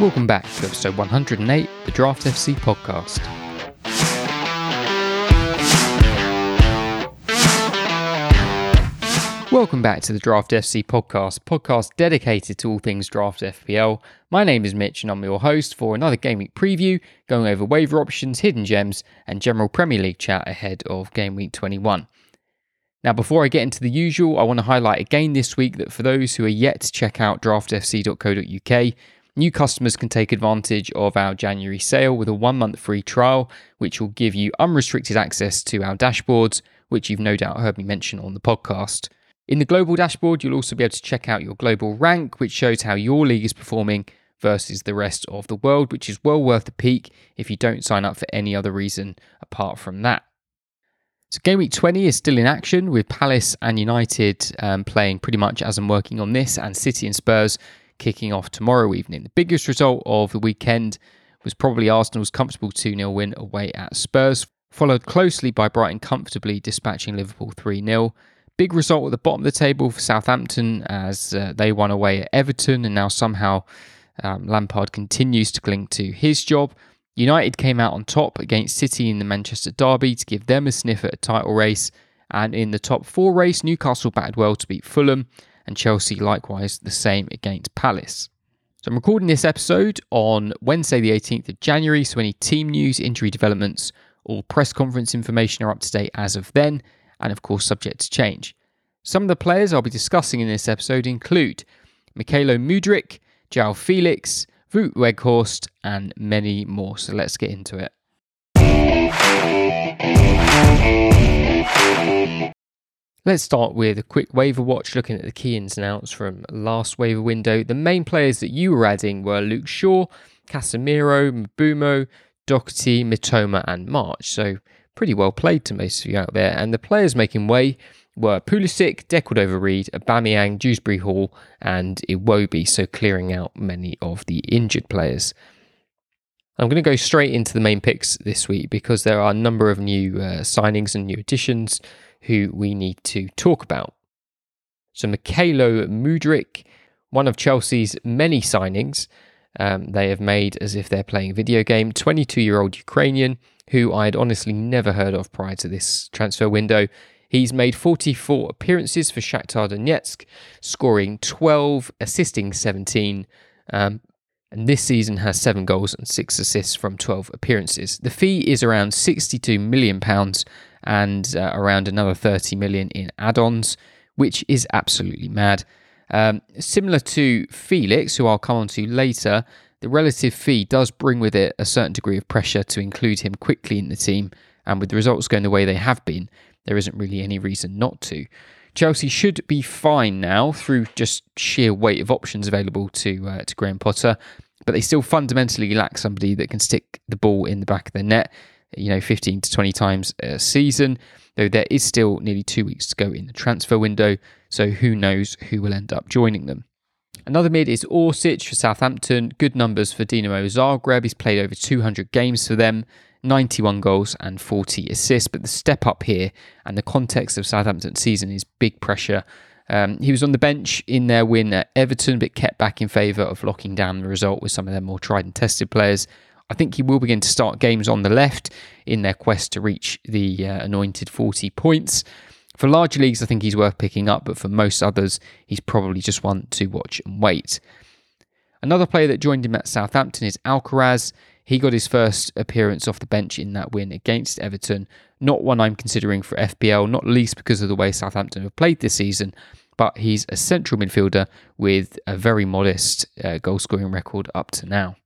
Welcome back to episode 108, the Draft FC podcast. Welcome back to the Draft FC podcast, podcast dedicated to all things Draft FPL. My name is Mitch and I'm your host for another Game Week preview, going over waiver options, hidden gems, and general Premier League chat ahead of Game Week 21. Now, before I get into the usual, I want to highlight again this week that for those who are yet to check out draftfc.co.uk, new customers can take advantage of our January sale with a one month free trial, which will give you unrestricted access to our dashboards, which you've no doubt heard me mention on the podcast. In the global dashboard, you'll also be able to check out your global rank, which shows how your league is performing versus the rest of the world, which is well worth the peek if you don't sign up for any other reason apart from that. So, game week 20 is still in action with Palace and United um, playing pretty much as I'm working on this, and City and Spurs kicking off tomorrow evening. The biggest result of the weekend was probably Arsenal's comfortable 2 0 win away at Spurs, followed closely by Brighton comfortably dispatching Liverpool 3 0. Big result at the bottom of the table for Southampton as uh, they won away at Everton, and now somehow um, Lampard continues to cling to his job. United came out on top against City in the Manchester Derby to give them a sniff at a title race, and in the top four race, Newcastle batted well to beat Fulham, and Chelsea likewise the same against Palace. So I'm recording this episode on Wednesday, the 18th of January, so any team news, injury developments, all press conference information are up to date as of then and of course subject to change. Some of the players I'll be discussing in this episode include Mykhailo Mudryk, João Felix, Wout Weghorst, and many more. So let's get into it. Let's start with a quick waiver watch looking at the key ins and outs from last waiver window. The main players that you were adding were Luke Shaw, Casemiro, Mbeumo, Doherty, Mitoma, and March. So pretty well played to most of you out there. And the players making way were Pulisic, Decordova-Reid, Aubameyang, Dewsbury Hall, and Iwobi, so clearing out many of the injured players. I'm going to go straight into the main picks this week because there are a number of new uh, signings and new additions who we need to talk about. So, Mykhailo Mudryk, one of Chelsea's many signings um, they have made as if they're playing a video game, 22 year old Ukrainian who I had honestly never heard of prior to this transfer window. He's made 44 appearances for Shakhtar Donetsk, scoring 12, assisting 17, um, and this season has seven goals and six assists from 12 appearances. The fee is around 62 million pounds and uh, around another 30 million in add-ons, which is absolutely mad. Um, similar to Felix, who I'll come on to later, the relative fee does bring with it a certain degree of pressure to include him quickly in the team, and with the results going the way they have been, there isn't really any reason not to. Chelsea should be fine now through just sheer weight of options available to uh, to Graham Potter, but they still fundamentally lack somebody that can stick the ball in the back of the net, you know, 15 to 20 times a season. Though there is still nearly two weeks to go in the transfer window, so who knows who will end up joining them. Another mid is Orsic for Southampton. Good numbers for Dinamo Zagreb. He's played over 200 games for them, 91 goals and 40 assists. But the step up here and the context of Southampton's season is big pressure. Um, he was on the bench in their win at Everton, but kept back in favour of locking down the result with some of their more tried and tested players. I think he will begin to start games on the left in their quest to reach the uh, anointed 40 points. For larger leagues, I think he's worth picking up, but for most others, he's probably just one to watch and wait. Another player that joined him at Southampton is Alcaraz. He got his first appearance off the bench in that win against Everton. Not one I'm considering for FPL, not least because of the way Southampton have played this season, but he's a central midfielder with a very modest uh, goal scoring record up to now.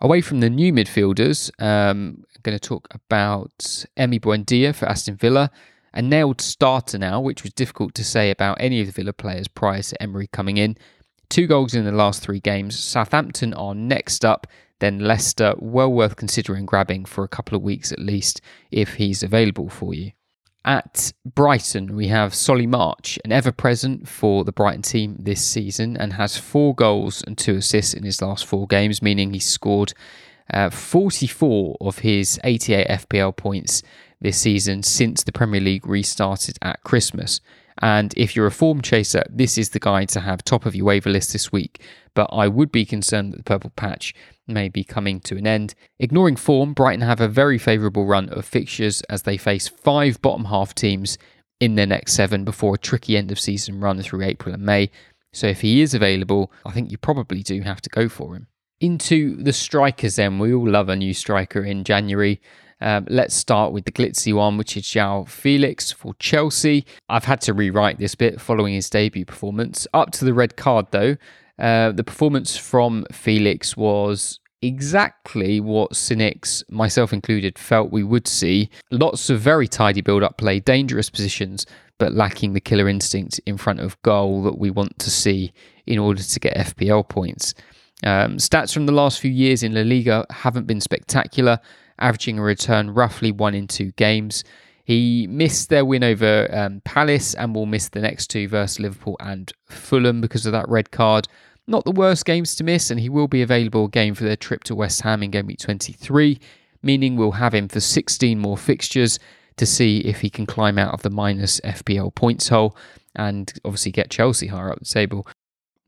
Away from the new midfielders, um, I'm going to talk about Emi Buendia for Aston Villa a nailed starter now, which was difficult to say about any of the Villa players prior to Emery coming in. Two goals in the last three games. Southampton are next up, then Leicester, well worth considering grabbing for a couple of weeks at least if he's available for you. At Brighton, we have Solly March, an ever present for the Brighton team this season, and has four goals and two assists in his last four games, meaning he's scored uh, 44 of his 88 FPL points this season since the Premier League restarted at Christmas. And if you're a form chaser, this is the guy to have top of your waiver list this week. But I would be concerned that the purple patch may be coming to an end. Ignoring form, Brighton have a very favourable run of fixtures as they face five bottom half teams in their next seven before a tricky end of season run through April and May. So if he is available, I think you probably do have to go for him. Into the strikers, then. We all love a new striker in January. Um, let's start with the glitzy one, which is João Felix for Chelsea. I've had to rewrite this bit following his debut performance. Up to the red card, though, uh, the performance from Felix was exactly what cynics, myself included, felt we would see. Lots of very tidy build up play, dangerous positions, but lacking the killer instinct in front of goal that we want to see in order to get FPL points. Um, stats from the last few years in La Liga haven't been spectacular, averaging a return roughly one in two games. He missed their win over um, Palace and will miss the next two versus Liverpool and Fulham because of that red card. Not the worst games to miss, and he will be available again for their trip to West Ham in game week 23, meaning we'll have him for 16 more fixtures to see if he can climb out of the minus FPL points hole and obviously get Chelsea higher up the table.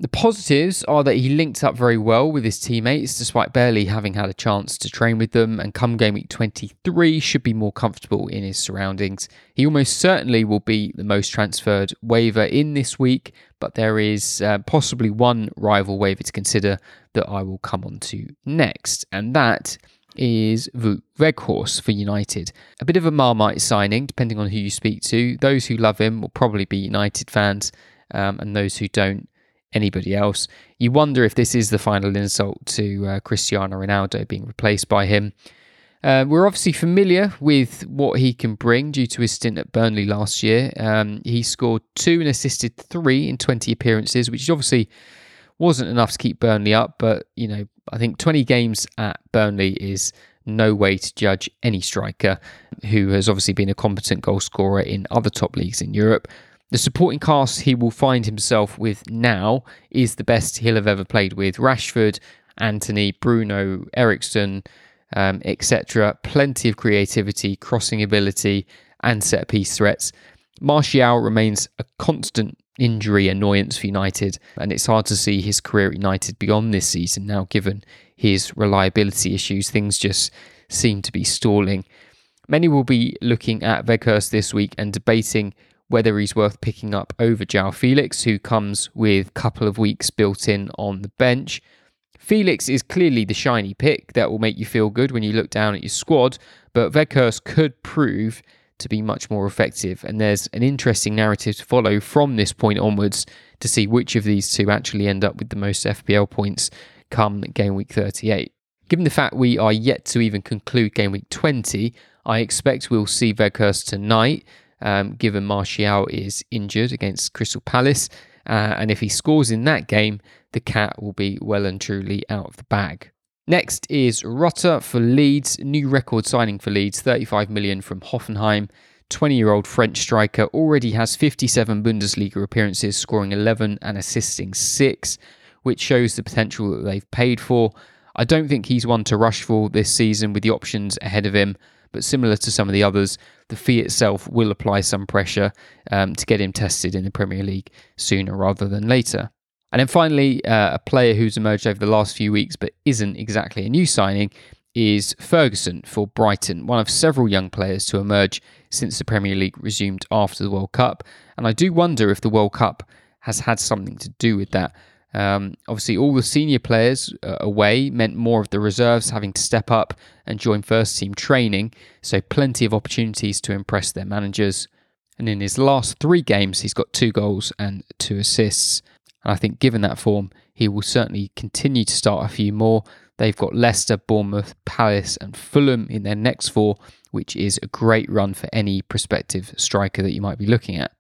The positives are that he linked up very well with his teammates despite barely having had a chance to train with them, and come game week 23 should be more comfortable in his surroundings. He almost certainly will be the most transferred waiver in this week, but there is uh, possibly one rival waiver to consider that I will come on to next, and that is Wout Weghorst for United. A bit of a marmite signing, depending on who you speak to. Those who love him will probably be United fans, um, and those who don't anybody else. You wonder if this is the final insult to uh, Cristiano Ronaldo being replaced by him. Uh, we're obviously familiar with what he can bring due to his stint at Burnley last year. Um, he scored two and assisted three in 20 appearances, which obviously wasn't enough to keep Burnley up. But, you know, I think 20 games at Burnley is no way to judge any striker who has obviously been a competent goal scorer in other top leagues in Europe. The supporting cast he will find himself with now is the best he'll have ever played with. Rashford, Antony, Bruno, Eriksen, um, etc. Plenty of creativity, crossing ability, and set piece threats. Martial remains a constant injury annoyance for United, and it's hard to see his career at United beyond this season now, given his reliability issues. Things just seem to be stalling. Many will be looking at Weghorst this week and debating whether he's worth picking up over João Felix, who comes with a couple of weeks built in on the bench. Felix is clearly the shiny pick that will make you feel good when you look down at your squad, but Weghorst could prove to be much more effective. And there's an interesting narrative to follow from this point onwards to see which of these two actually end up with the most FPL points come game week 38. Given the fact we are yet to even conclude game week 20, I expect we'll see Weghorst tonight um, given Martial is injured against Crystal Palace. Uh, and if he scores in that game, the cat will be well and truly out of the bag. Next is Rutter for Leeds, new record signing for Leeds, 35 million from Hoffenheim. 20 year old French striker already has 57 Bundesliga appearances, scoring 11 and assisting 6, which shows the potential that they've paid for. I don't think he's one to rush for this season with the options ahead of him but similar to some of the others, the fee itself will apply some pressure um, to get him tested in the Premier League sooner rather than later. And then finally, uh, a player who's emerged over the last few weeks but isn't exactly a new signing is Ferguson for Brighton, one of several young players to emerge since the Premier League resumed after the World Cup. And I do wonder if the World Cup has had something to do with that. Um, obviously, all the senior players uh, away meant more of the reserves having to step up and join first team training, so plenty of opportunities to impress their managers. And in his last three games, he's got two goals and two assists. And I think, given that form, he will certainly continue to start a few more. They've got Leicester, Bournemouth, Palace, and Fulham in their next four, which is a great run for any prospective striker that you might be looking at.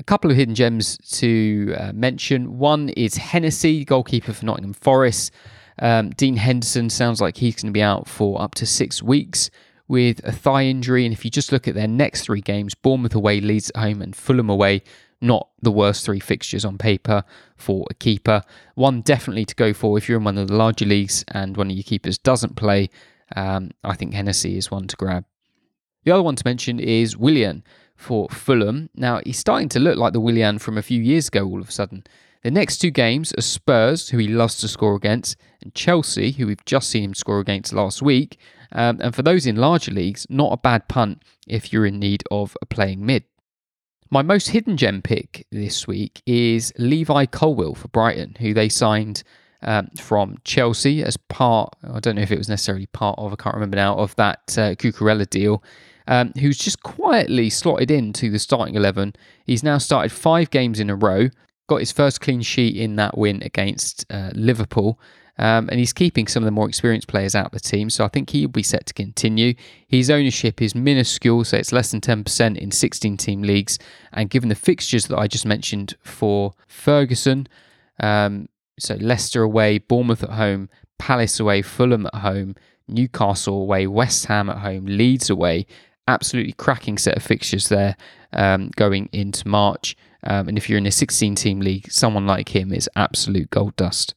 A couple of hidden gems to uh, mention. One is Hennessy, goalkeeper for Nottingham Forest. Um, Dean Henderson sounds like he's going to be out for up to six weeks with a thigh injury. And if you just look at their next three games Bournemouth away, Leeds at home, and Fulham away, not the worst three fixtures on paper for a keeper. One definitely to go for if you're in one of the larger leagues and one of your keepers doesn't play. Um, I think Hennessy is one to grab. The other one to mention is Willian for Fulham. Now, he's starting to look like the Willian from a few years ago all of a sudden. The next two games are Spurs, who he loves to score against, and Chelsea, who we've just seen him score against last week. Um, and for those in larger leagues, not a bad punt if you're in need of a playing mid. My most hidden gem pick this week is Levi Colwill for Brighton, who they signed um, from Chelsea as part, I don't know if it was necessarily part of, I can't remember now, of that uh, Cucurella deal. Um, who's just quietly slotted into the starting 11. He's now started five games in a row, got his first clean sheet in that win against uh, Liverpool. Um, and he's keeping some of the more experienced players out of the team, so I think he'll be set to continue. His ownership is minuscule, so it's less than 10% in 16 team leagues. And given the fixtures that I just mentioned for Ferguson, um, so Leicester away, Bournemouth at home, Palace away, Fulham at home, Newcastle away, West Ham at home, Leeds away. Absolutely cracking set of fixtures there um, going into March. Um, and if you're in a 16 team league, someone like him is absolute gold dust.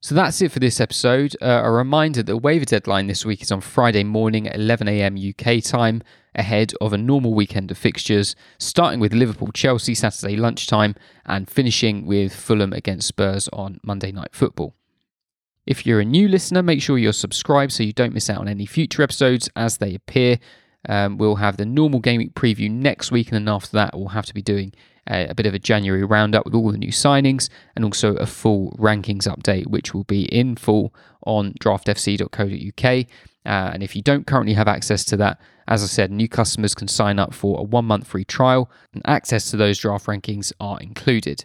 So that's it for this episode. Uh, a reminder that the waiver deadline this week is on Friday morning at 11am UK time, ahead of a normal weekend of fixtures, starting with Liverpool Chelsea Saturday lunchtime and finishing with Fulham against Spurs on Monday Night Football. If you're a new listener, make sure you're subscribed so you don't miss out on any future episodes as they appear. Um, we'll have the normal week preview next week, and then after that, we'll have to be doing a, a bit of a January roundup with all the new signings and also a full rankings update, which will be in full on draftfc.co.uk. Uh, and if you don't currently have access to that, as I said, new customers can sign up for a one month free trial, and access to those draft rankings are included.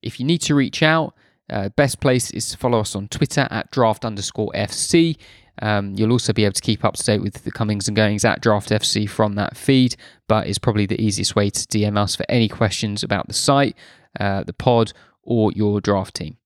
If you need to reach out, uh, best place is to follow us on Twitter at draft underscore FC. Um, you'll also be able to keep up to date with the comings and goings at Draft FC from that feed, but it's probably the easiest way to DM us for any questions about the site, uh, the pod, or your draft team.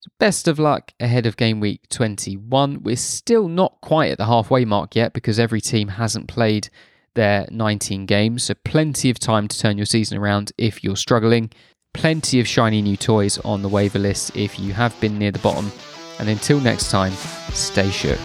So best of luck ahead of game week 21. We're still not quite at the halfway mark yet because every team hasn't played their 19 games, so plenty of time to turn your season around if you're struggling. Plenty of shiny new toys on the waiver list if you have been near the bottom. And until next time, stay shook.